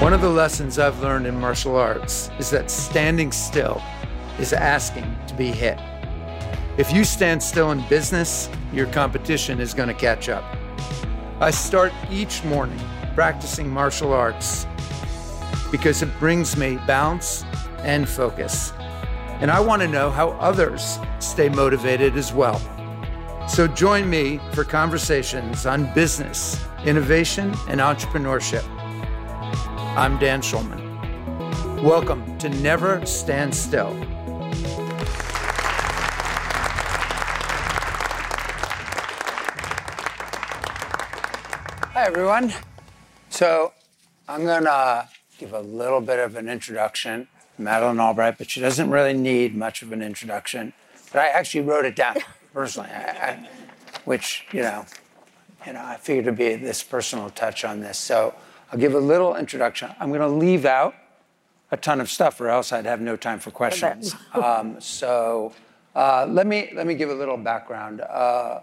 One of the lessons I've learned in martial arts is that standing still is asking to be hit. If you stand still in business, your competition is going to catch up. I start each morning practicing martial arts because it brings me balance and focus. And I want to know how others stay motivated as well. So join me for conversations on business, innovation, and entrepreneurship. I'm Dan Schulman. Welcome to Never Stand Still. Hi, everyone. So I'm going to give a little bit of an introduction Madeleine Albright, but she doesn't really need much of an introduction. But I actually wrote it down personally, I, I, which, you know, you know, I figured to be this personal touch on this. So I'll give a little introduction. I'm going to leave out a ton of stuff, or else I'd have no time for questions. um, so uh, let me let me give a little background. Uh,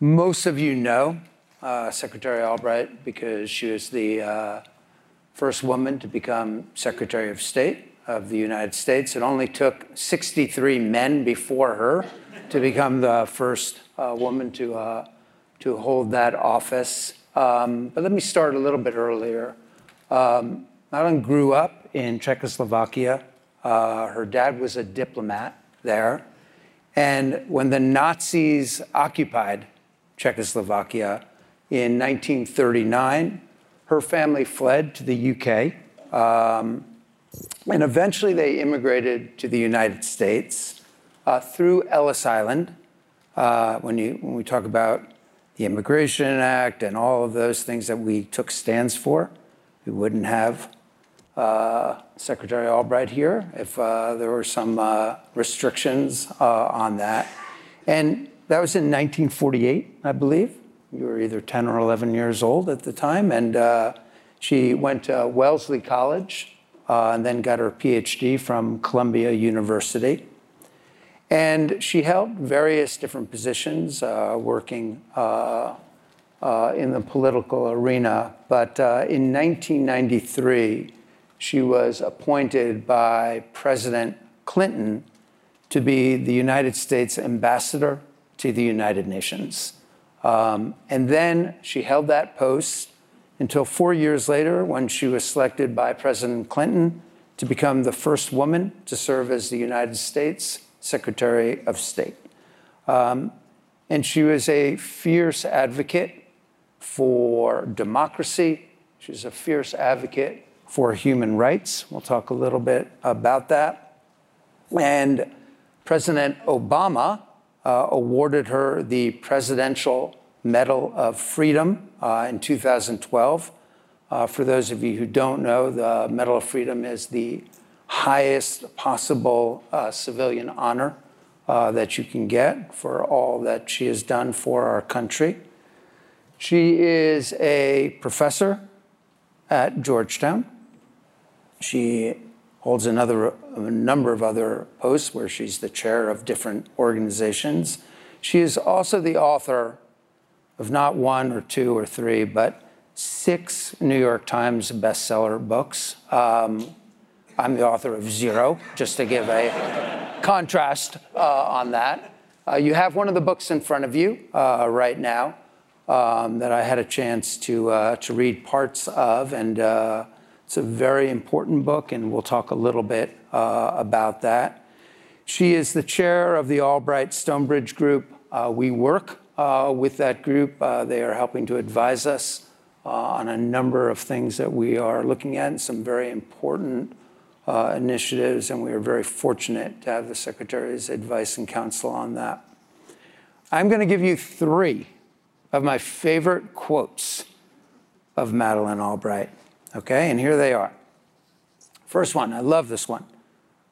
most of you know uh, Secretary Albright because she was the uh, first woman to become Secretary of State of the United States. It only took 63 men before her to become the first uh, woman to, uh, to hold that office. Um, but let me start a little bit earlier. Um, Madeleine grew up in Czechoslovakia. Uh, her dad was a diplomat there. And when the Nazis occupied Czechoslovakia, in 1939. Her family fled to the UK. Um, and eventually they immigrated to the United States uh, through Ellis Island. Uh, when, you, when we talk about the Immigration Act and all of those things that we took stands for, we wouldn't have uh, Secretary Albright here if uh, there were some uh, restrictions uh, on that. And that was in 1948, I believe. You were either 10 or 11 years old at the time. And uh, she went to Wellesley College uh, and then got her PhD from Columbia University. And she held various different positions uh, working uh, uh, in the political arena. But uh, in 1993, she was appointed by President Clinton to be the United States ambassador to the United Nations. Um, and then she held that post until four years later when she was selected by President Clinton to become the first woman to serve as the United States Secretary of State. Um, and she was a fierce advocate for democracy. She was a fierce advocate for human rights. We'll talk a little bit about that. And President Obama uh, awarded her the Presidential Medal of Freedom uh, in 2012. Uh, for those of you who don't know, the Medal of Freedom is the highest possible uh, civilian honor uh, that you can get for all that she has done for our country. She is a professor at Georgetown. She holds another, a number of other posts where she's the chair of different organizations. She is also the author of not one or two or three, but six New York Times bestseller books. Um, I'm the author of zero, just to give a contrast uh, on that. Uh, you have one of the books in front of you uh, right now um, that I had a chance to, uh, to read parts of, and uh, it's a very important book, and we'll talk a little bit uh, about that. She is the chair of the Albright Stonebridge Group. We work with that group. They are helping to advise us on a number of things that we are looking at, and some very important uh, initiatives, and we are very fortunate to have the Secretary's advice and counsel on that. I'm going to give you three of my favorite quotes of Madeleine Albright. Okay, and here they are. First one, I love this one.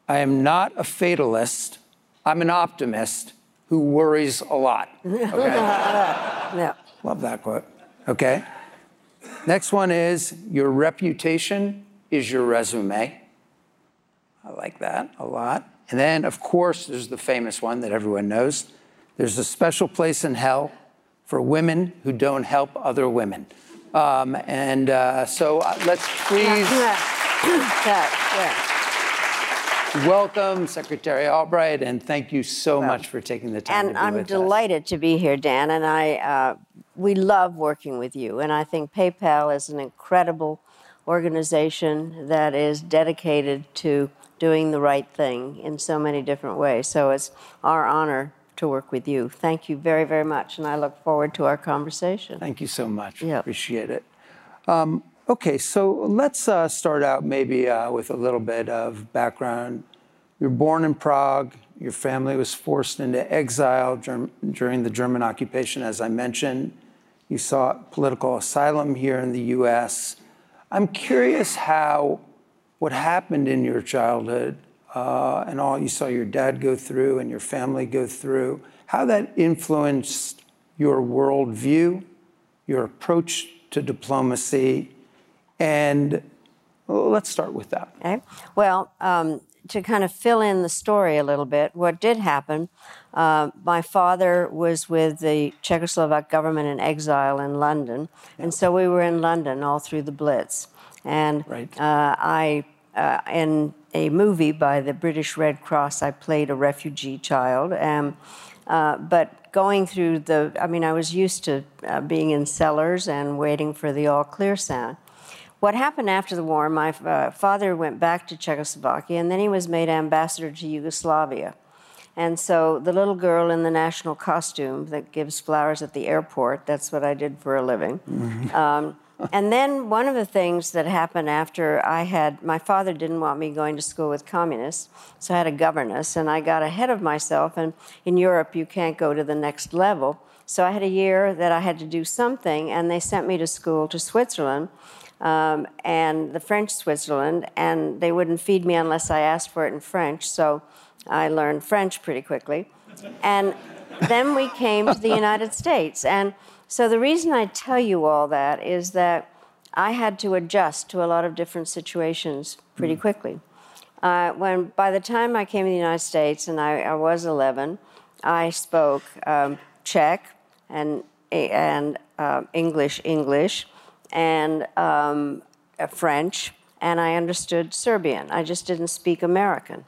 I am not a fatalist, I'm an optimist who worries a lot. Okay? Yeah. Love that quote. Okay. Next one is your reputation is your resume. I like that a lot. And then, of course, there's the famous one that everyone knows there's a special place in hell for women who don't help other women. Um, and uh, so uh, let's please welcome Secretary Albright and thank you so much for taking the time And to be I'm with us. delighted to be here, Dan. And I, uh, we love working with you. And I think PayPal is an incredible organization that is dedicated to doing the right thing in so many different ways. So it's our honor to work with you. Thank you very, very much. And I look forward to our conversation. Thank you so much. Yeah. Appreciate it. Um, okay, so let's uh, start out maybe uh, with a little bit of background. You were born in Prague. Your family was forced into exile dur- during the German occupation, as I mentioned. You sought political asylum here in the U.S. I'm curious how what happened in your childhood uh, and all you saw your dad go through and your family go through, how that influenced your worldview, your approach to diplomacy, and let's start with that. Okay. Well, um, to kind of fill in the story a little bit, what did happen, uh, my father was with the Czechoslovak government in exile in London. And so we were in London all through the Blitz. And Right. uh, I, uh, in a movie by the British Red Cross, I played a refugee child. Um, uh, but going through the, I mean, I was used to uh, being in cellars and waiting for the all clear sound. What happened after the war, my uh, father went back to Czechoslovakia and then he was made ambassador to Yugoslavia. And so the little girl in the national costume that gives flowers at the airport, that's what I did for a living. Um, and then one of the things that happened after I had, my father didn't want me going to school with communists, so I had a governess, and I got ahead of myself. And in Europe, you can't go to the next level. So I had a year that I had to do something, and they sent me to school to Switzerland um, and the French Switzerland, and they wouldn't feed me unless I asked for it in French. So I learned French pretty quickly. And then we came to the United States. And so the reason I tell you all that is that I had to adjust to a lot of different situations pretty quickly. Uh, when by the time I came to the United States and I, I was 11, I spoke um, Czech and and uh, English English and um, uh, French, and I understood Serbian. I just didn't speak American.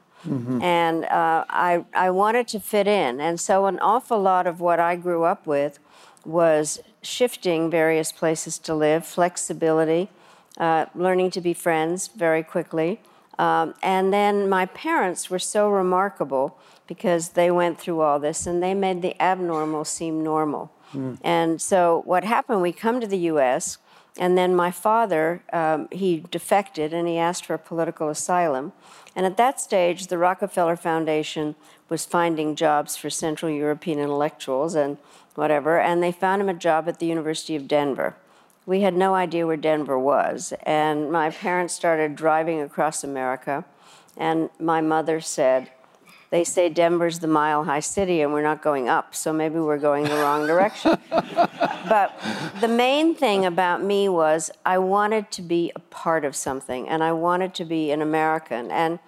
And uh, I, I wanted to fit in. And so, an awful lot of what I grew up with was shifting various places to live, flexibility, uh, learning to be friends very quickly. Um, and then my parents were so remarkable because they went through all this and they made the abnormal seem normal. And so, what happened, we come to the US, and then my father, um, he defected and he asked for political asylum. And at that stage, the Rockefeller Foundation was finding jobs for Central European intellectuals and whatever, and they found him a job at the University of Denver. We had no idea where Denver was, and my parents started driving across America, and my mother said, they say Denver's the mile high city and we're not going up, so maybe we're going the wrong direction. but the main thing about me was I wanted to be a part of something and I wanted to be an American. And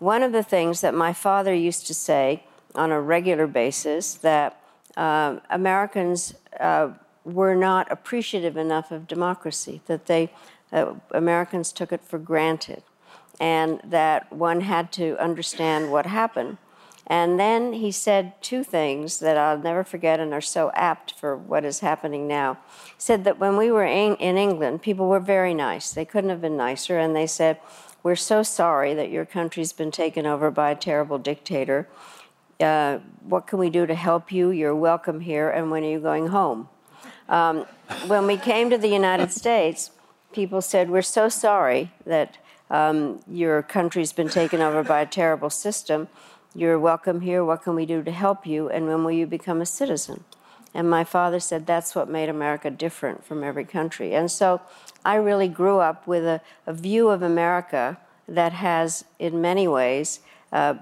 one of the things that my father used to say on a regular basis that uh, Americans uh, were not appreciative enough of democracy, that they uh, Americans took it for granted and that one had to understand what happened. And then he said two things that I'll never forget and are so apt for what is happening now. He said that when we were in, in England, people were very nice. They couldn't have been nicer. And they said, We're so sorry that your country's been taken over by a terrible dictator. Uh, what can we do to help you? You're welcome here. And when are you going home? Um, when we came to the United States, people said, We're so sorry that um, your country's been taken over by a terrible system. You're welcome here. What can we do to help you? And when will you become a citizen? And my father said that's what made America different from every country. And so I really grew up with a, a view of America that has, in many ways, uh,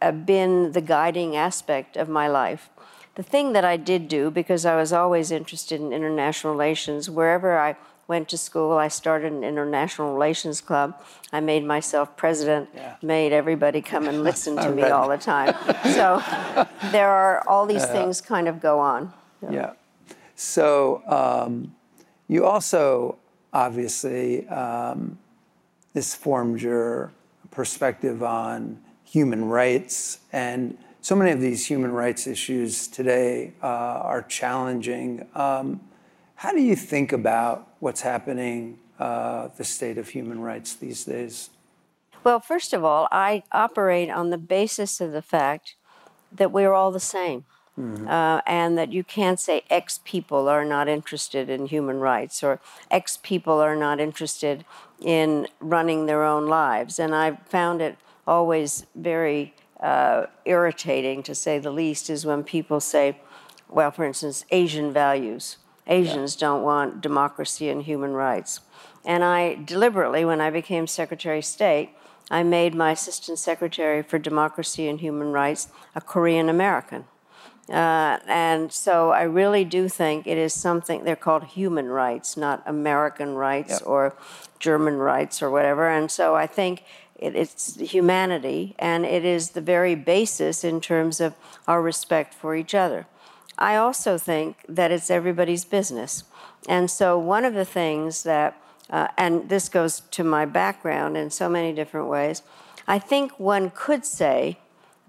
uh, been the guiding aspect of my life. The thing that I did do, because I was always interested in international relations, wherever I went to school, I started an international relations club. I made myself president, Yeah. made everybody come and listen to me all the time. So there are all these things kind of go on. Yeah. So um, you also obviously um, this formed your perspective on human rights and so many of these human rights issues today uh, are challenging. Um, how do you think about what's happening, uh, the state of human rights these days? Well, first of all, I operate on the basis of the fact that we're all the same. Mm-hmm. Uh, and that you can't say X people are not interested in human rights or X people are not interested in running their own lives. And I've found it always very uh, irritating, to say the least, is when people say, well, for instance, Asian values. Asians yeah. don't want democracy and human rights. And I deliberately, when I became Secretary of State, I made my Assistant Secretary for Democracy and Human Rights a Korean American. Uh, and so I really do think it is something, they're called human rights, not American rights yep. or German rights or whatever. And so I think it, it's humanity, and it is the very basis in terms of our respect for each other. I also think that it's everybody's business. And so, one of the things that, uh, and this goes to my background in so many different ways, I think one could say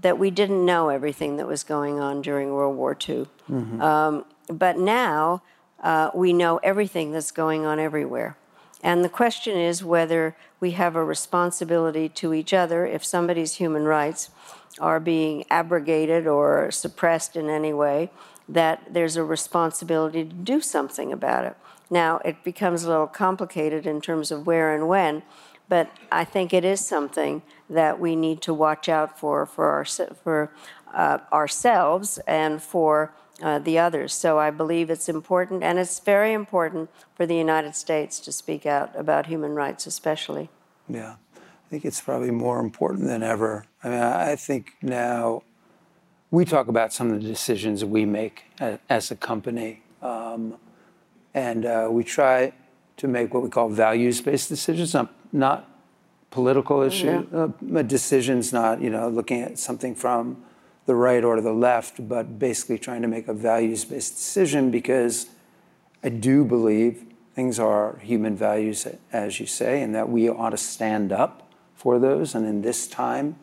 that we didn't know everything that was going on during World War II. Mm-hmm. Um, but now uh, we know everything that's going on everywhere. And the question is whether we have a responsibility to each other if somebody's human rights are being abrogated or suppressed in any way, that there's a responsibility to do something about it. Now, it becomes a little complicated in terms of where and when, but I think it is something that we need to watch out for for, our, for uh, ourselves and for uh, the others. So I believe it's important, and it's very important for the United States to speak out about human rights, especially. Yeah, I think it's probably more important than ever. I mean, I think now we talk about some of the decisions we make as a company, um, and uh, we try to make what we call values-based decisions, not, not political issues, yeah. uh, decisions, not you know looking at something from the right or the left, but basically trying to make a values based decision because I do believe things are human values, as you say, and that we ought to stand up for those. And in this time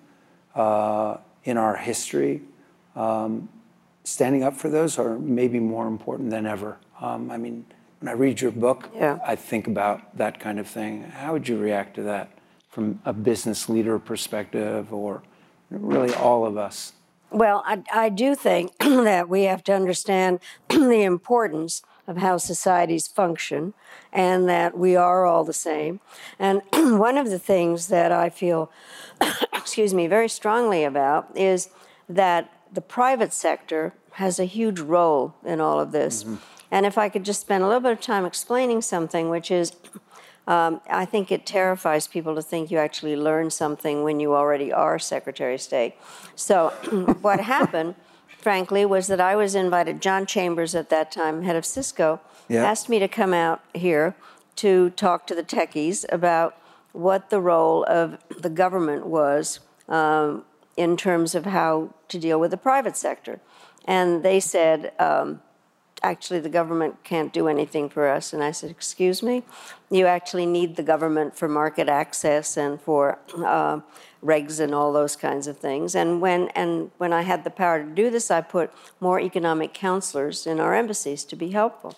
uh, in our history, um, standing up for those are maybe more important than ever. Um, I mean, when I read your book, yeah. I think about that kind of thing. How would you react to that from a business leader perspective or really all of us? Well, I, I do think that we have to understand the importance of how societies function and that we are all the same. And one of the things that I feel, excuse me, very strongly about is that the private sector has a huge role in all of this. Mm-hmm. And if I could just spend a little bit of time explaining something, which is um, I think it terrifies people to think you actually learn something when you already are Secretary of State. So, what happened, frankly, was that I was invited. John Chambers, at that time, head of Cisco, asked me to come out here to talk to the techies about what the role of the government was um, in terms of how to deal with the private sector. And they said, um, actually the government can't do anything for us. And I said, excuse me? You actually need the government for market access and for uh, regs and all those kinds of things. And when, and when I had the power to do this, I put more economic counselors in our embassies to be helpful.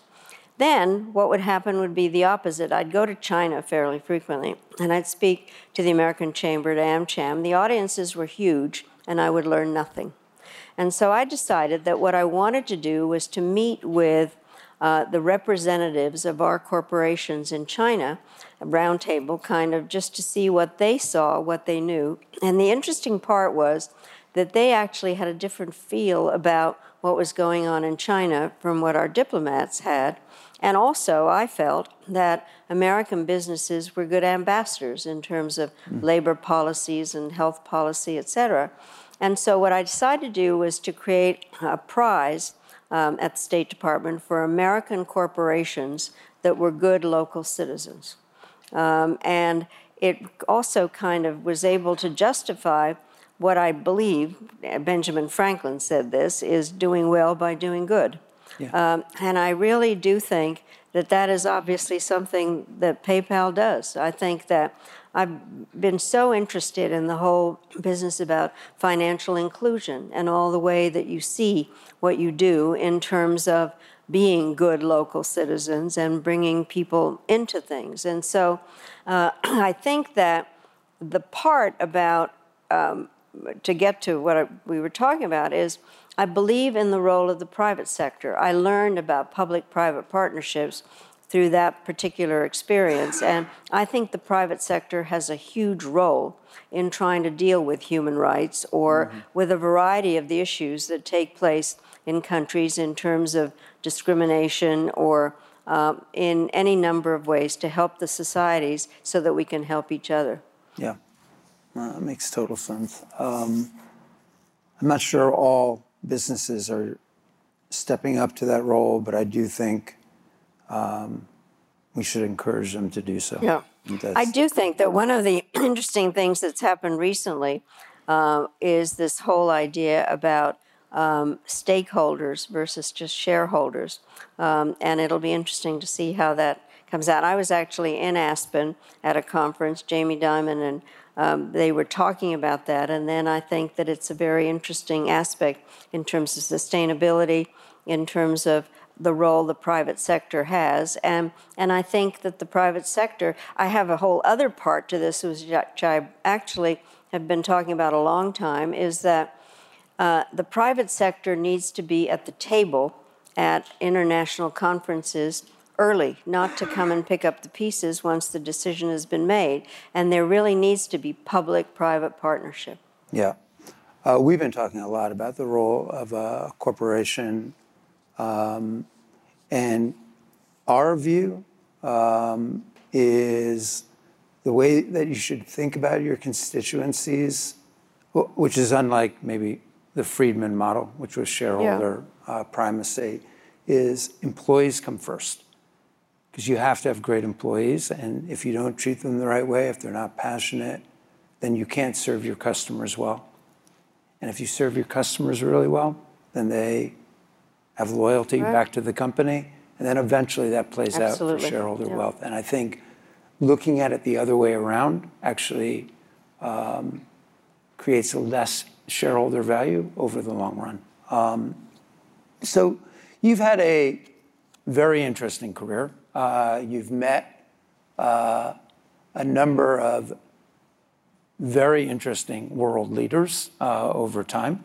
Then what would happen would be the opposite. I'd go to China fairly frequently, and I'd speak to the American Chamber, to AmCham. The audiences were huge, and I would learn nothing. And so I decided that what I wanted to do was to meet with uh, the representatives of our corporations in China, a roundtable kind of just to see what they saw, what they knew. And the interesting part was that they actually had a different feel about what was going on in China from what our diplomats had. And also, I felt that American businesses were good ambassadors in terms of mm. labor policies and health policy, et cetera. And so what I decided to do was to create a prize um, at the State Department for American corporations that were good local citizens. Um, and it also kind of was able to justify what I believe, Benjamin Franklin said this, is doing well by doing good. Yeah. Um, and I really do think that that is obviously something that PayPal does. I think that I've been so interested in the whole business about financial inclusion and all the way that you see what you do in terms of being good local citizens and bringing people into things. And so uh, I think that the part about, um, to get to what I, we were talking about, is I believe in the role of the private sector. I learned about public private partnerships through that particular experience. And I think the private sector has a huge role in trying to deal with human rights or mm-hmm. with a variety of the issues that take place in countries in terms of discrimination or uh, in any number of ways to help the societies so that we can help each other. Yeah, well, that makes total sense. Um, I'm not sure all businesses are stepping up to that role, but I do think um, we should encourage them to do so. Yeah. I do think that one of the interesting things that's happened recently uh, is this whole idea about um, stakeholders versus just shareholders. Um, and it'll be interesting to see how that comes out. I was actually in Aspen at a conference, Jamie Dimon, and um, they were talking about that. And then I think that it's a very interesting aspect in terms of sustainability, in terms of the role the private sector has. And, and I think that the private sector, I have a whole other part to this, which I actually have been talking about a long time, is that uh, the private sector needs to be at the table at international conferences early, not to come and pick up the pieces once the decision has been made. And there really needs to be public private partnership. Yeah. Uh, we've been talking a lot about the role of a corporation um, and our view um, is the way that you should think about your constituencies, which is unlike maybe the Friedman model, which was shareholder yeah. uh, primacy, is employees come first. Because you have to have great employees, and if you don't treat them the right way, if they're not passionate, then you can't serve your customers well. And if you serve your customers really well, then they have loyalty right. back to the company, and then eventually that plays Absolutely. out for shareholder yeah. wealth. And I think looking at it the other way around actually um, creates a less shareholder value over the long run. Um, so you've had a very interesting career. Uh, you've met uh, a number of very interesting world leaders uh, over time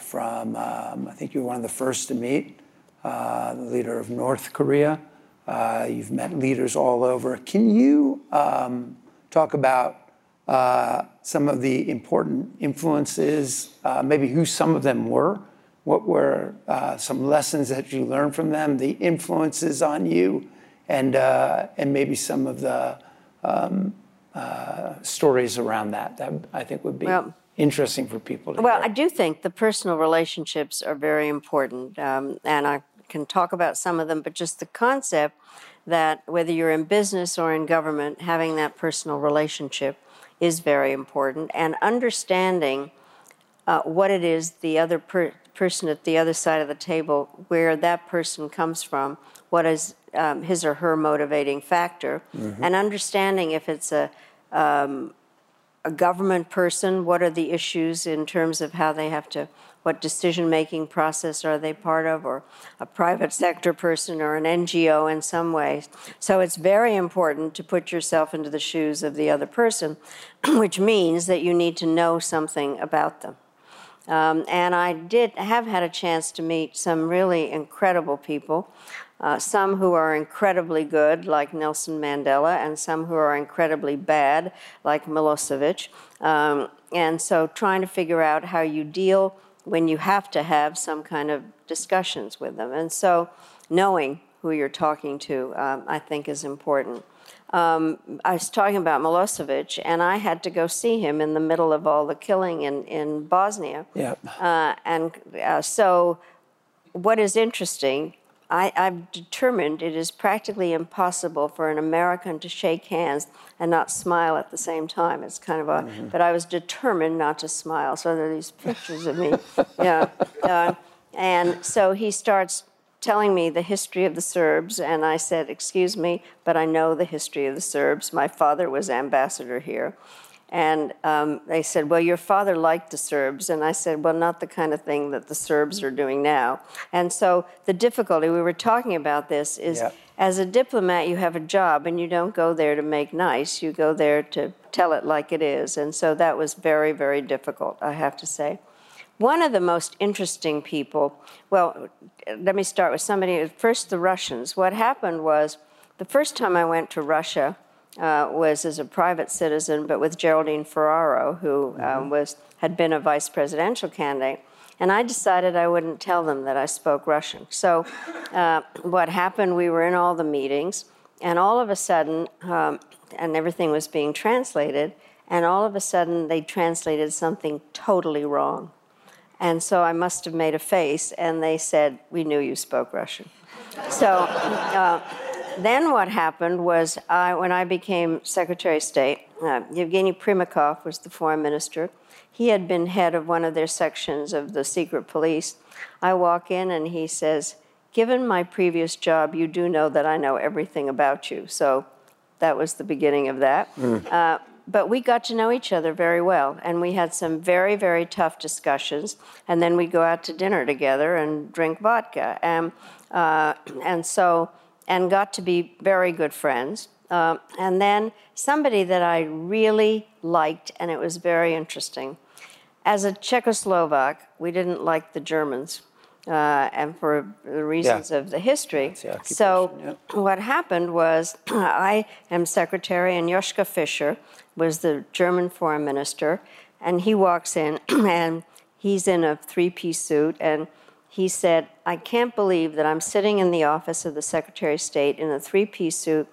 from, um, I think you were one of the first to meet the leader of North Korea. You've met leaders all over. Can you um, talk about some of the important influences, maybe who some of them were? What were uh, some lessons that you learned from them, the influences on you, and, and maybe some of the um, stories around that? That I think would be. Well, interesting for people to Well, hear. I do think the personal relationships are very important, um, and I can talk about some of them, but just the concept that whether you're in business or in government, having that personal relationship is very important, and understanding uh, what it is the other per- person at the other side of the table, where that person comes from, what is um, his or her motivating factor, mm-hmm. and understanding if it's a um, a government person? What are the issues in terms of how they have to, what decision making process are they part of, or a private sector person or an NGO in some way? So it's very important to put yourself into the shoes of the other person, which means that you need to know something about them. Um, and I did have had a chance to meet some really incredible people uh, some who are incredibly good, like Nelson Mandela, and some who are incredibly bad, like Milosevic. Um, and so trying to figure out how you deal when you have to have some kind of discussions with them. And so knowing who you're talking to, um, I think, is important. Um, I was talking about Milosevic, and I had to go see him in the middle of all the killing in, in Bosnia. Yeah. Uh, and uh, so, what is interesting I, I've determined it is practically impossible for an American to shake hands and not smile at the same time. It's kind of a, mm-hmm. but I was determined not to smile. So there are these pictures of me. yeah. Uh, and so he starts telling me the history of the Serbs, and I said, Excuse me, but I know the history of the Serbs. My father was ambassador here. And um, they said, Well, your father liked the Serbs. And I said, Well, not the kind of thing that the Serbs are doing now. And so the difficulty, we were talking about this, is Yeah. as a diplomat, you have a job and you don't go there to make nice, you go there to tell it like it is. And so that was very, very difficult, I have to say. One of the most interesting people, well, let me start with somebody, first the Russians. What happened was the first time I went to Russia uh, was as a private citizen, but with Geraldine Ferraro, who um, was, had been a vice presidential candidate. And I decided I wouldn't tell them that I spoke Russian. So uh, what happened, we were in all the meetings, and all of a sudden, um, and everything was being translated, and all of a sudden they translated something totally wrong. And so I must have made a face, and they said, We knew you spoke Russian. So uh, then what happened was, I, when I became Secretary of State, uh, Yevgeny Primakov was the foreign minister. He had been head of one of their sections of the secret police. I walk in, and he says, Given my previous job, you do know that I know everything about you. So that was the beginning of that. Uh, but we got to know each other very well, and we had some very, very tough discussions. And then we'd go out to dinner together and drink vodka, and uh, and so and got to be very good friends. Um, and then somebody that I really liked, and it was very interesting. As a Czechoslovak, we didn't like the Germans, uh, and for the reasons of the history. the so occupation, what happened was I am secretary, and Joschka Fischer was the German foreign minister, and he walks in, and he's in a three-piece suit, and he said, "I can't believe that I'm sitting in the office of the Secretary of State in a three-piece suit,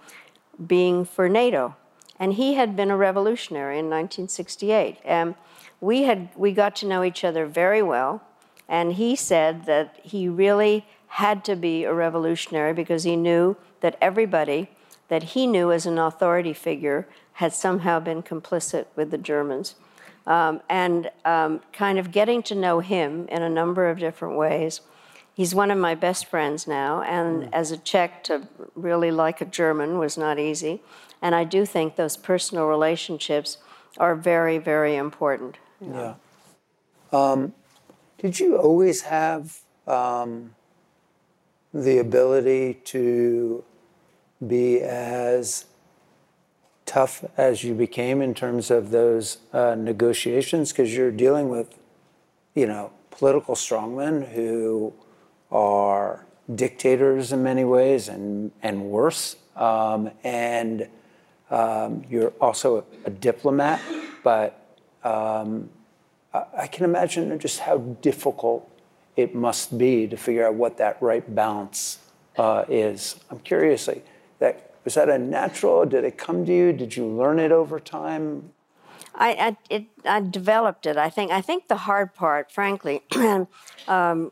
being for NATO." And he had been a revolutionary in 1968, and we had we got to know each other very well. And he said that he really had to be a revolutionary because he knew that everybody that he knew as an authority figure had somehow been complicit with the Germans. Um, and um, kind of getting to know him in a number of different ways. He's one of my best friends now, and as a Czech, to really like a German was not easy. And I do think those personal relationships are very, very important. Yeah. Um, did you always have um, the ability to be as tough as you became in terms of those uh, negotiations? Because you're dealing with, you know, political strongmen who are dictators in many ways and, and worse. Um, and um, you're also a diplomat, but um, I, can imagine just how difficult it must be to figure out what that right balance uh, is. I'm curious, like, that was that a natural? Did it come to you? Did you learn it over time? I, I, it, I developed it. I think. I think the hard part, frankly, um,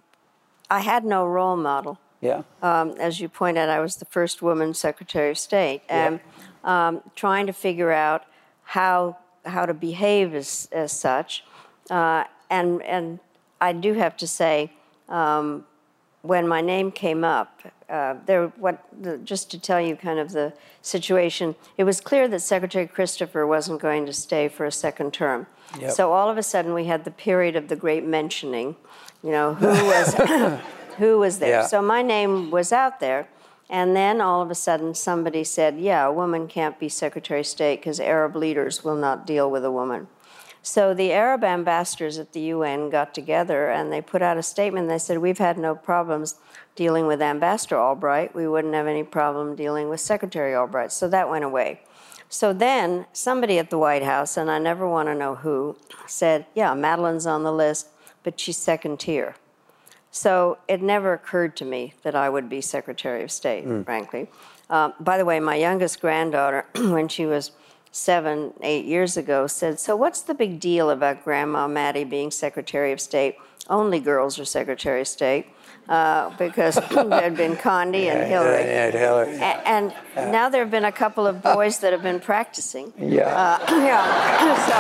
I had no role model. Yeah. Um, as you point out, I was the first woman Secretary of State, and um, trying to figure out how how to behave as as such. Uh, and and I do have to say, um, when my name came up, uh, there what the, just to tell you kind of the situation, it was clear that Secretary Christopher wasn't going to stay for a second term. Yep. So all of a sudden, we had the period of the great mentioning. You know who was who was there. Yeah. So my name was out there. And then all of a sudden, somebody said, Yeah, a woman can't be Secretary of State because Arab leaders will not deal with a woman. So the Arab ambassadors at the UN got together and they put out a statement. They said, We've had no problems dealing with Ambassador Albright. We wouldn't have any problem dealing with Secretary Albright. So that went away. So then somebody at the White House, and I never want to know who, said, Yeah, Madeleine's on the list, but she's second tier. So it never occurred to me that I would be Secretary of State, frankly. Um, by the way, my youngest granddaughter, when she was seven, eight years ago, said, So what's the big deal about Grandma Maddie being Secretary of State? Only girls are Secretary of State. Uh, because there had been Condi and Hillary. Yeah, Hillary. A- And now there have been a couple of boys that have been practicing. Yeah. Uh, yeah. So,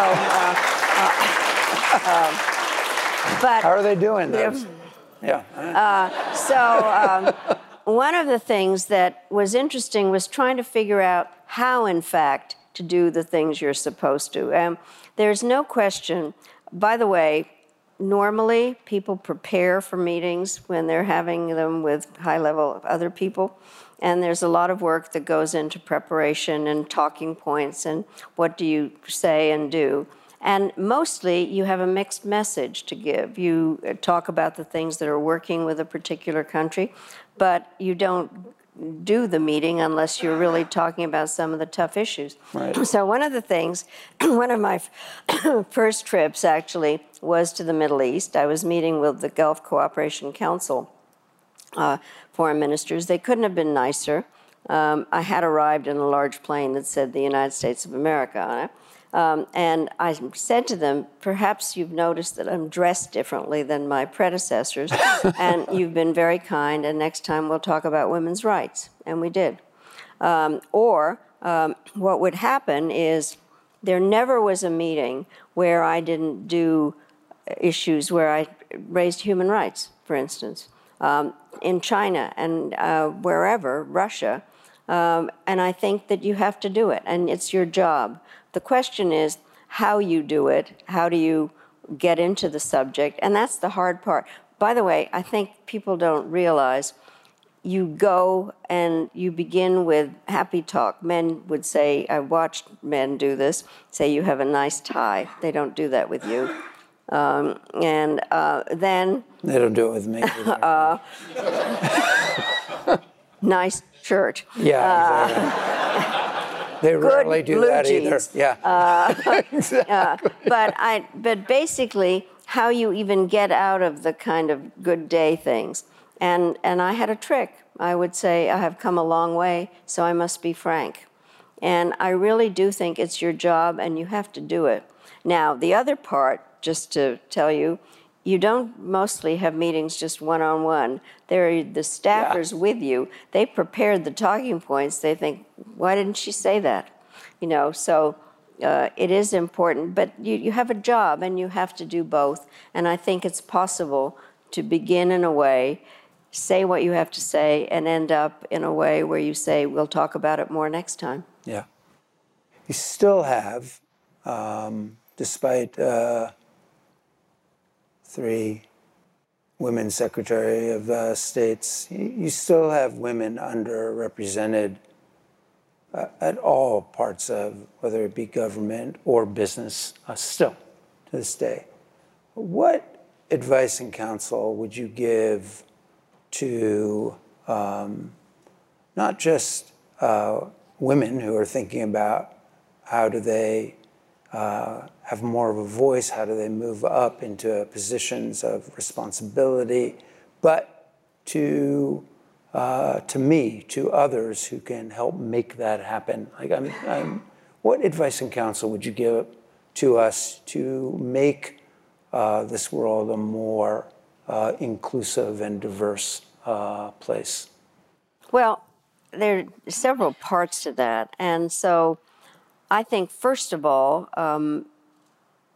uh, uh, um, but How are they doing those? Yeah. So, um, one of the things that was interesting was trying to figure out how, in fact, to do the things you're supposed to. Um, there's no question, by the way, normally people prepare for meetings when they're having them with high level other people. And there's a lot of work that goes into preparation and talking points and what do you say and do. And mostly you have a mixed message to give. You uh, talk about the things that are working with a particular country, but you don't do the meeting unless you're really talking about some of the tough issues. Right. So, one of the things, one of my first trips actually was to the Middle East. I was meeting with the Gulf Cooperation Council uh, foreign ministers. They couldn't have been nicer. Um, I had arrived in a large plane that said the United States of America on it. Um, and I said to them, perhaps you've noticed that I'm dressed differently than my predecessors, and you've been very kind, and next time we'll talk about women's rights. And we did. Um, or um, what would happen is there never was a meeting where I didn't do issues where I raised human rights, for instance, um, in China and uh, wherever, Russia. Um, and I think that you have to do it, and it's your job. The question is how you do it, how do you get into the subject, and that's the hard part. By the way, I think people don't realize you go and you begin with happy talk. Men would say, I watched men do this, say, You have a nice tie. They don't do that with you. Um, and uh, then, They don't do it with me. either. nice shirt. yeah. exactly. They rarely do blue that either. jeans. Uh, yeah. exactly. but I but basically how you even get out of the kind of good day things. And and I had a trick. I would say I have come a long way, so I must be frank. And I really do think it's your job and you have to do it. Now, the other part, just to tell you, you don't mostly have meetings just one on one. They're the staffers with you. They prepared the talking points. They think, why didn't she say that? You know, so uh, it is important, but you, you have a job and you have to do both. And I think it's possible to begin in a way, say what you have to say, and end up in a way where you say, we'll talk about it more next time. Yeah. You still have, um, despite uh, three women secretary of uh, states, you, still have women underrepresented uh, at all parts of whether it be government or business. Uh, still, to this day, what advice and counsel would you give to um, not just uh, women who are thinking about how do they uh, have more of a voice, how do they move up into positions of responsibility, but to uh, to me, to others who can help make that happen. Like, I'm, I'm, what advice and counsel would you give to us to make uh, this world a more uh, inclusive and diverse uh, place? Well, there are several parts to that. And so I think, first of all, um,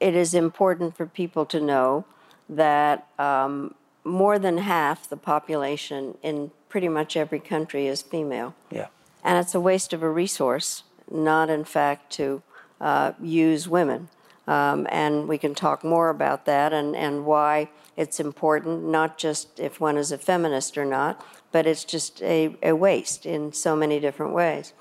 it is important for people to know that um, more than half the population in pretty much every country is female. Yeah. And it's a waste of a resource, not in fact to uh, use women. Um, and we can talk more about that and, and why it's important, not just if one is a feminist or not, but it's just a, a waste in so many different ways.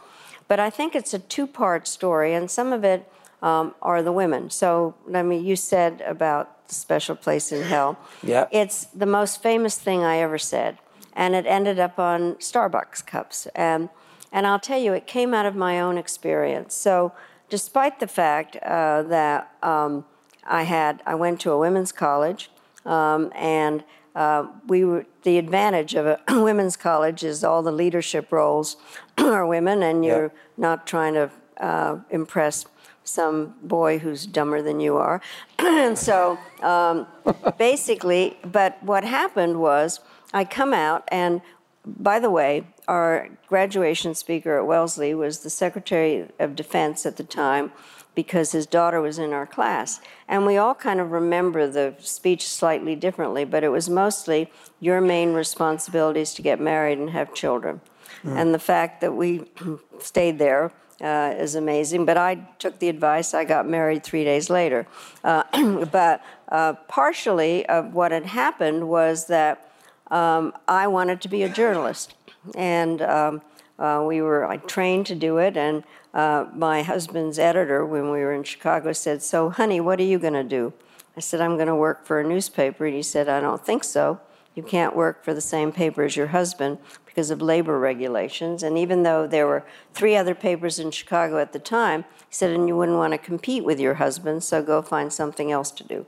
But I think it's a two part story, and some of it um, are the women. So, I mean, you said about the special place in hell. Yeah. It's the most famous thing I ever said, and it ended up on Starbucks cups. And, and I'll tell you, it came out of my own experience. So, despite the fact uh, that um, I had, I went to a women's college, um, and uh, we were the advantage of a women's college is all the leadership roles are women, and you're Yep. not trying to uh, impress some boy who's dumber than you are. and so um, basically, but what happened was I come out, and by the way, our graduation speaker at Wellesley was the Secretary of Defense at the time because his daughter was in our class. And we all kind of remember the speech slightly differently, but it was mostly your main responsibility is to get married and have children. And the fact that we stayed there uh, is amazing. But I took the advice. I got married three days later. Uh, but uh, partially of what had happened was that um, I wanted to be a journalist, and um, uh, we were I trained to do it. And uh, my husband's editor, when we were in Chicago, said, "So, honey, what are you going to do?" I said, "I'm going to work for a newspaper." And he said, "I don't think so." You can't work for the same paper as your husband because of labor regulations. And even though there were three other papers in Chicago at the time, he said, and you wouldn't want to compete with your husband, so go find something else to do.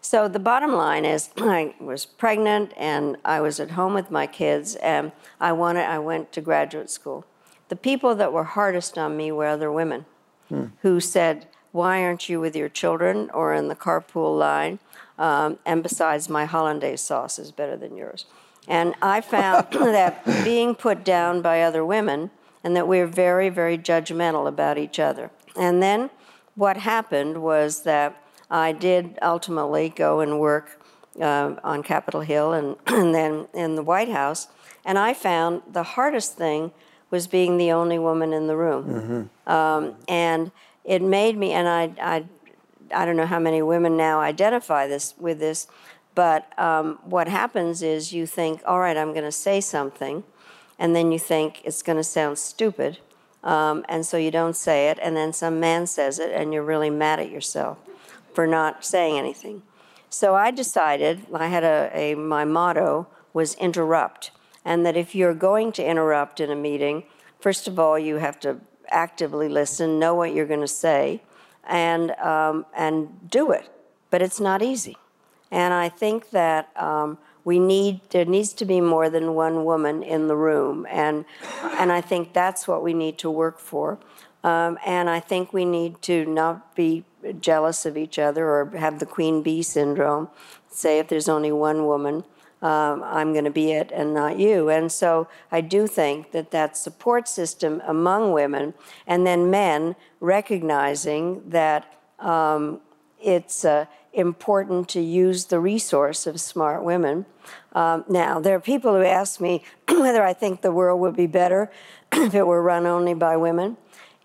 So the bottom line is, I was pregnant and I was at home with my kids, and I wanted, I went to graduate school. The people that were hardest on me were other women who said, "Why aren't you with your children or in the carpool line?" Um, and besides, my hollandaise sauce is better than yours. And I found that being put down by other women, and that we're very, very judgmental about each other. And then what happened was that I did ultimately go and work uh, on Capitol Hill and, and then in the White House. And I found the hardest thing was being the only woman in the room. Um, and it made me, and I, I I don't know how many women now identify this with this, but um, what happens is you think, all right, I'm going to say something, and then you think it's going to sound stupid, um, and so you don't say it, and then some man says it, and you're really mad at yourself for not saying anything. So I decided, I had a, a my motto was interrupt, and that if you're going to interrupt in a meeting, first of all, you have to actively listen, know what you're going to say and um, and do it. But it's not easy, and I think that um, we need there needs to be more than one woman in the room, and and I think that's what we need to work for. Um, and I think we need to not be jealous of each other or have the queen bee syndrome. Say if there's only one woman, um, I'm going to be it and not you. And so I do think that that support system among women and then men recognizing that um, it's uh, important to use the resource of smart women. Um, now, there are people who ask me whether I think the world would be better if it were run only by women.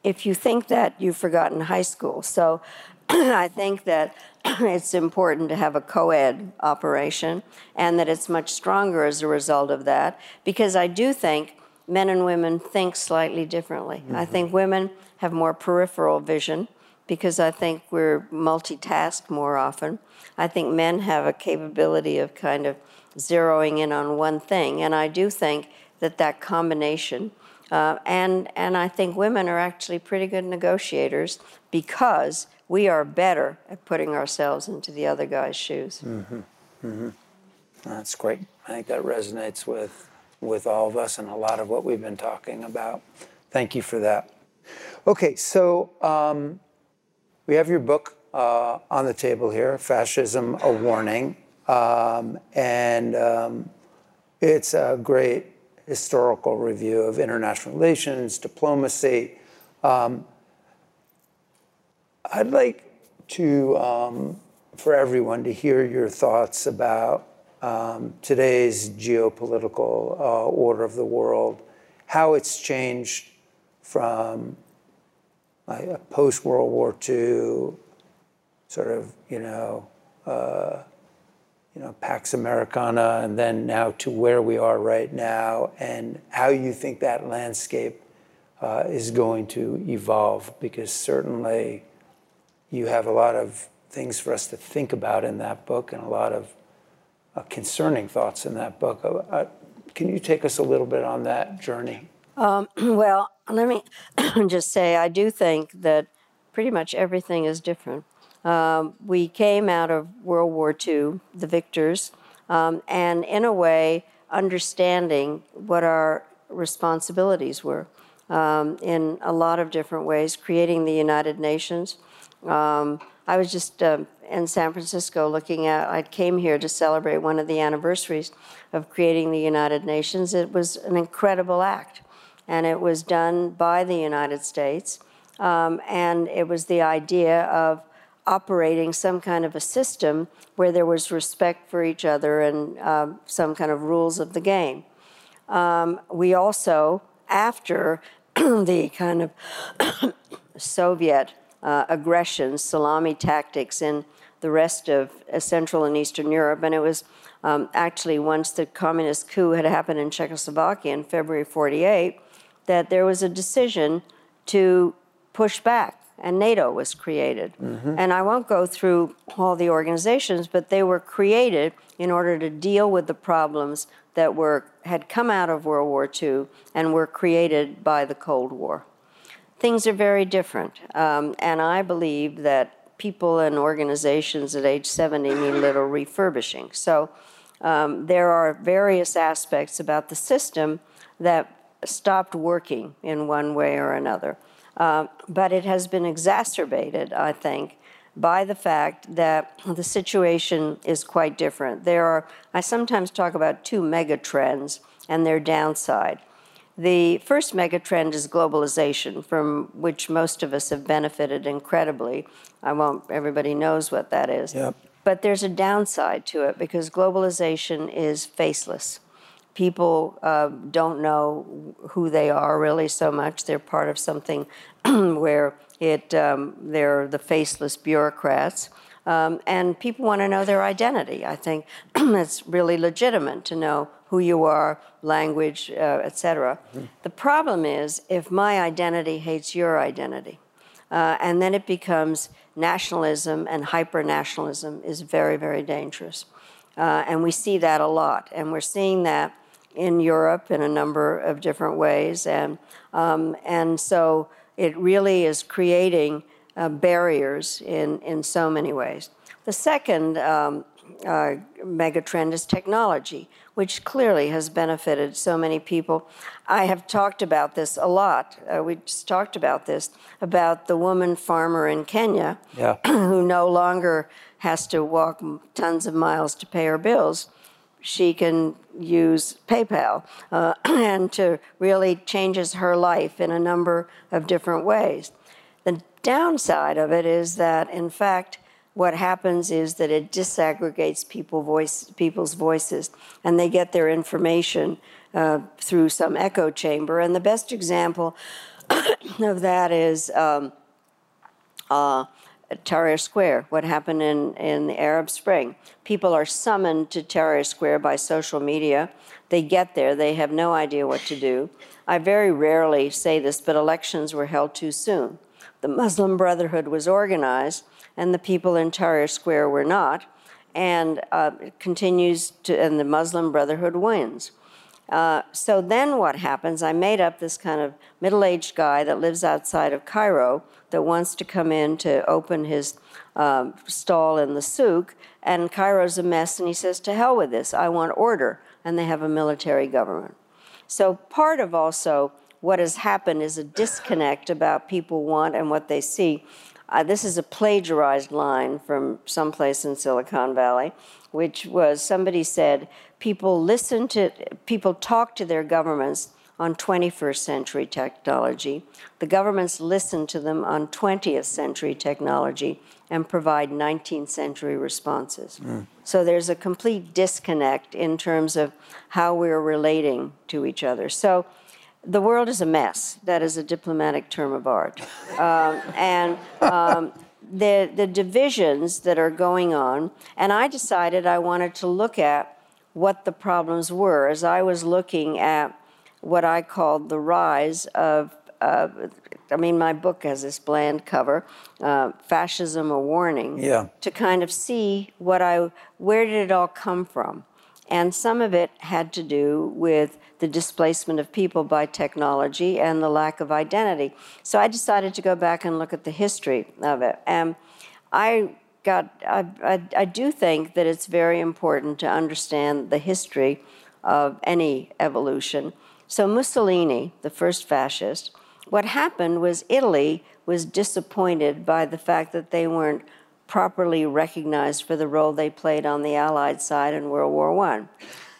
If you think that, you've forgotten high school. So I think that it's important to have a co ed operation and that it's much stronger as a result of that because I do think men and women think slightly differently. Mm-hmm. I think women have more peripheral vision because I think we're multitask more often. I think men have a capability of kind of zeroing in on one thing, and I do think that that combination uh, and, and I think women are actually pretty good negotiators because we are better at putting ourselves into the other guy's shoes. Mm-hmm. Mm-hmm. That's great. I think that resonates with, with all of us and a lot of what we've been talking about. Thank you for that. Okay, so um, we have your book uh, on the table here Fascism A Warning. Um, and um, it's a great historical review of international relations, diplomacy. Um, I'd like to, um, for everyone, to hear your thoughts about um, today's geopolitical uh, order of the world, how it's changed from like, post World War II, sort of, you know, uh, you know, Pax Americana, and then now to where we are right now, and how you think that landscape uh, is going to evolve. Because certainly, you have a lot of things for us to think about in that book, and a lot of uh, concerning thoughts in that book. Uh, uh can you take us a little bit on that journey? Um, well, let me just say, I do think that pretty much everything is different. Um, we came out of World War II, the victors, um, and in a way, understanding what our responsibilities were um, in a lot of different ways, creating the United Nations. Um, I was just uh, in San Francisco looking at, I came here to celebrate one of the anniversaries of creating the United Nations. It was an incredible act, and it was done by the United States. Um, and it was the idea of operating some kind of a system where there was respect for each other and um, some kind of rules of the game. Um, we also, after the kind of Soviet uh, aggression, salami tactics in the rest of uh, Central and Eastern Europe, and it was um, actually once the communist coup had happened in Czechoslovakia in February 48 that there was a decision to push back and NATO was created. Mm-hmm. And I won't go through all the organizations, but they were created in order to deal with the problems that were had come out of World War II and were created by the Cold War. Things are very different, um, and I believe that people and organizations at age 70 need a little refurbishing. So um, there are various aspects about the system that stopped working in one way or another. Uh, but it has been exacerbated, I think, by the fact that the situation is quite different. There are, I sometimes talk about two mega trends and their downside. The first mega trend is globalization, from which most of us have benefited incredibly. I won't, everybody knows what that is. Yep. But there's a downside to it because globalization is faceless people uh, don't know who they are really so much. They're part of something where it um, they're the faceless bureaucrats. Um, and people want to know their identity. I think it's really legitimate to know who you are, language, uh, etc. Mm-hmm. The problem is if my identity hates your identity, uh, and then it becomes nationalism and hyper nationalism is very, very dangerous. Uh, and we see that a lot. And we're seeing that in Europe in a number of different ways. And, um, and so it really is creating uh, barriers in, in so many ways. The second um, uh, megatrend is technology, which clearly has benefited so many people. I have talked about this a lot. Uh, we just talked about this about the woman farmer in Kenya yeah. who no longer has to walk tons of miles to pay her bills she can use PayPal uh, and to really changes her life in a number of different ways. The downside of it is that, in fact, what happens is that it disaggregates people voice, people's voices and they get their information uh, through some echo chamber. And the best example of that is um, uh, Tahrir Square, what happened in, in the Arab Spring. People are summoned to Tahrir Square by social media. They get there, they have no idea what to do. I very rarely say this, but elections were held too soon. The Muslim Brotherhood was organized, and the people in Tahrir Square were not. And uh, it continues to, and the Muslim Brotherhood wins. Uh, so then what happens? I made up this kind of middle aged guy that lives outside of Cairo that wants to come in to open his um, stall in the souk, and Cairo's a mess, and he says, To hell with this, I want order. And they have a military government. So part of also what has happened is a disconnect about people want and what they see. Uh, this is a plagiarized line from someplace in Silicon Valley, which was somebody said, people listen to, people talk to their governments on 21st century technology. The governments listen to them on 20th century technology and provide 19th century responses. Mm. So there's a complete disconnect in terms of how we're relating to each other. So the world is a mess. That is a diplomatic term of art. Um, and um, the, the divisions that are going on, and I decided I wanted to look at what the problems were as I was looking at what I called the rise of, uh, I mean, my book has this bland cover, uh, Fascism a Warning, yeah. to kind of see what I, where did it all come from? And some of it had to do with the displacement of people by technology and the lack of identity. So I decided to go back and look at the history of it. And I got, I, I, I do think that it's very important to understand the history of any evolution so Mussolini, the first fascist, what happened was Italy was disappointed by the fact that they weren't properly recognized for the role they played on the Allied side in World War I.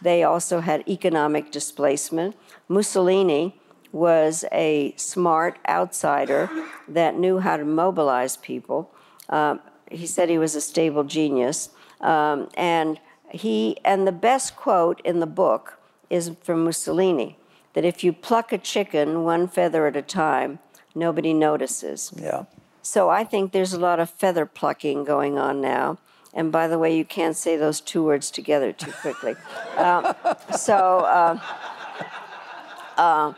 They also had economic displacement. Mussolini was a smart outsider that knew how to mobilize people. Um, he said he was a stable genius. Um, and he and the best quote in the book is from Mussolini that if you pluck a chicken one feather at a time, nobody notices. Yeah. So I think there's a lot of feather plucking going on now. And by the way, you can't say those two words together too quickly. Um, so, uh, uh,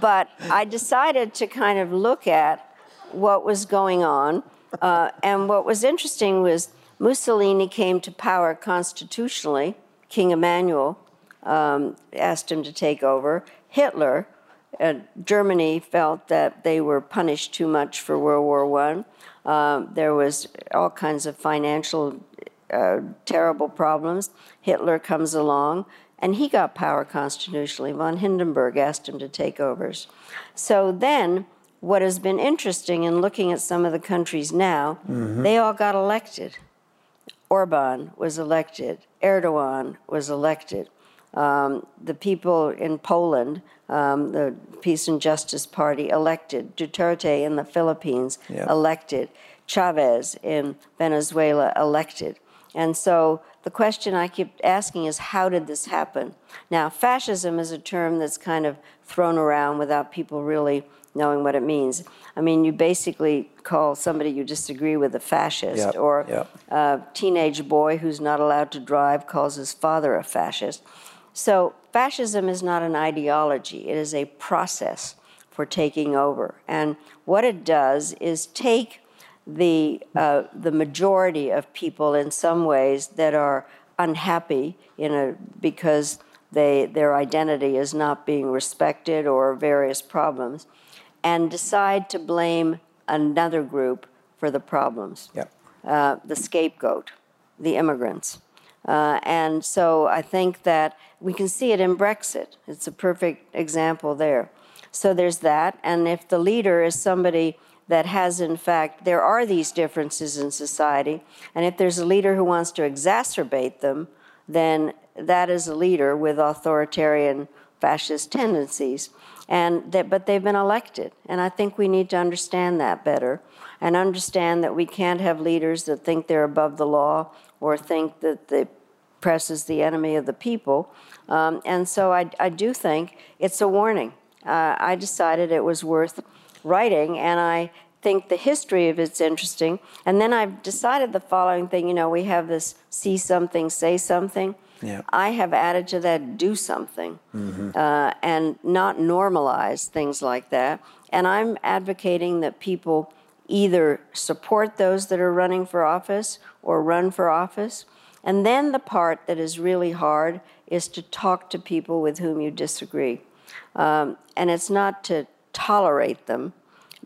but I decided to kind of look at what was going on. Uh, and what was interesting was Mussolini came to power constitutionally. King Emmanuel um, asked him to take over. Hitler, uh, Germany felt that they were punished too much for World War One. Um, there was all kinds of financial uh, terrible problems. Hitler comes along, and he got power constitutionally. Von Hindenburg asked him to take over. So then, what has been interesting in looking at some of the countries now, mm-hmm. they all got elected. Orban was elected. Erdogan was elected. Um, the people in Poland, um, the Peace and Justice Party, elected. Duterte in the Philippines, yep. elected. Chavez in Venezuela, elected. And so the question I keep asking is how did this happen? Now, fascism is a term that's kind of thrown around without people really knowing what it means. I mean, you basically call somebody you disagree with a fascist, yep, or yep. a teenage boy who's not allowed to drive calls his father a fascist. So, fascism is not an ideology, it is a process for taking over. And what it does is take the, uh, the majority of people in some ways that are unhappy in a, because they, their identity is not being respected or various problems, and decide to blame another group for the problems. Yep. Uh, the scapegoat, the immigrants. Uh, and so I think that we can see it in Brexit. It's a perfect example there. So there's that. And if the leader is somebody that has, in fact, there are these differences in society. And if there's a leader who wants to exacerbate them, then that is a leader with authoritarian fascist tendencies. And that, but they've been elected. And I think we need to understand that better and understand that we can't have leaders that think they're above the law or think that the press is the enemy of the people. Um, and so I, I, do think it's a warning. Uh, I decided it was worth writing, and I think the history of it's interesting. And then I've decided the following thing you know, we have this see something, say something. Yeah. I have added to that do something mm-hmm. uh, and not normalize things like that. And I'm advocating that people either support those that are running for office or run for office. And then the part that is really hard is to talk to people with whom you disagree. Um, and it's not to tolerate them,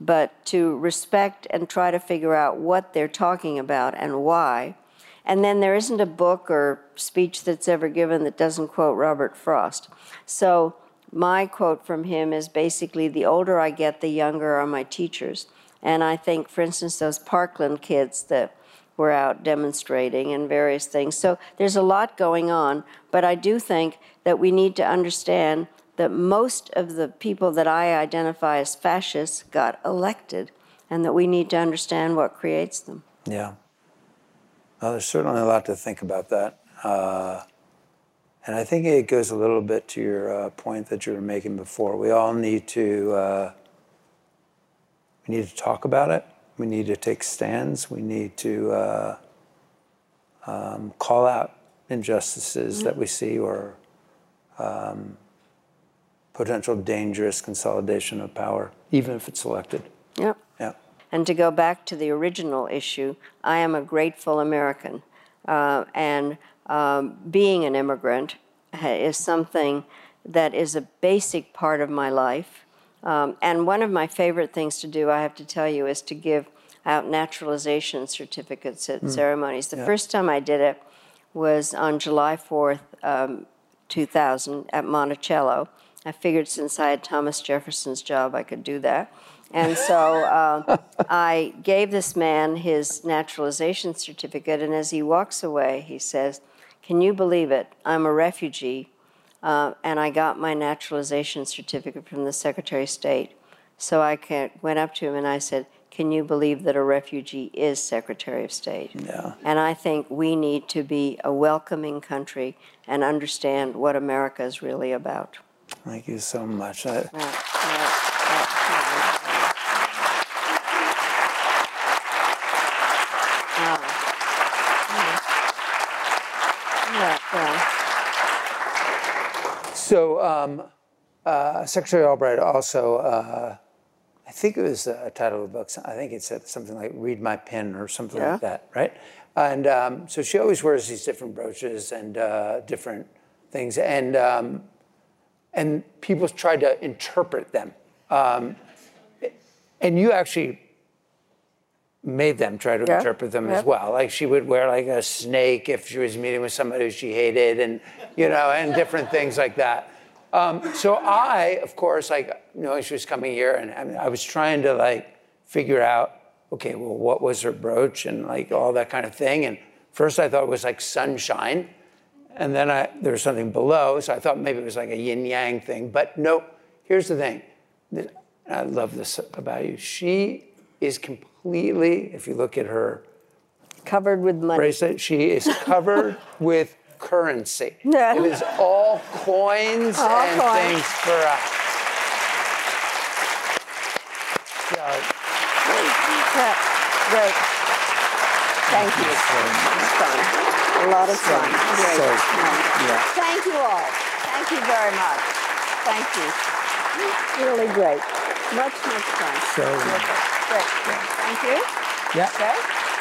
but to respect and try to figure out what they're talking about and why. And then there isn't a book or speech that's ever given that doesn't quote Robert Frost. So my quote from him is basically the older I get, the younger are my teachers. And I think, for instance, those Parkland kids that were out demonstrating and various things. So there's a lot going on, but I do think that we need to understand that most of the people that I identify as fascists got elected, and that we need to understand what creates them. Yeah. Well, there's certainly a lot to think about that. Uh, and I think it goes a little bit to your uh, point that you were making before. We all need to uh, we need to talk about it. We need to take stands. We need to uh, um, call out injustices mm-hmm. that we see or um, potential dangerous consolidation of power, even if it's elected. Yep. Yeah. And to go back to the original issue, I am a grateful American. Uh, and um, being an immigrant is something that is a basic part of my life. Um, and one of my favorite things to do, I have to tell you, is to give out naturalization certificates at mm. ceremonies. The yeah. first time I did it was on July 4th, um, 2000, at Monticello. I figured since I had Thomas Jefferson's job, I could do that. And so uh, I gave this man his naturalization certificate, and as he walks away, he says, Can you believe it? I'm a refugee, uh, and I got my naturalization certificate from the Secretary of State. So I went up to him and I said, Can you believe that a refugee is Secretary of State? Yeah. And I think we need to be a welcoming country and understand what America is really about. Thank you so much. I, Right, right, right. Yeah, yeah. So, um, uh, Secretary Albright also, uh, I think it was a title of the book. I think it said something like "Read My Pen" or something Yeah. like that, right? And um, so she always wears these different brooches and uh, different things, and um, and people try to interpret them. Um, and you actually made them try to Yeah. interpret them as well. Like she would wear like a snake if she was meeting with somebody who she hated, and you know, and different things like that. Um, so I, of course, like knowing she was coming here, and I, mean, I was trying to like figure out, okay, well, what was her brooch and like all that kind of thing. And first I thought it was like sunshine, and then I, there was something below, so I thought maybe it was like a yin yang thing. But nope. Here's the thing. Th- I love this about you. She is completely, if you look at her Covered with money. bracelet, she is covered with currency. Yeah. It is all coins All and coins. things for us. So, Yeah, Great. Thank you. It's fun. A lot of fun. Great. so, Yeah. yeah. Thank you all. Thank you very much. Thank you. Really great. Much, much fun. So, Great. Thank you. yeah. Okay.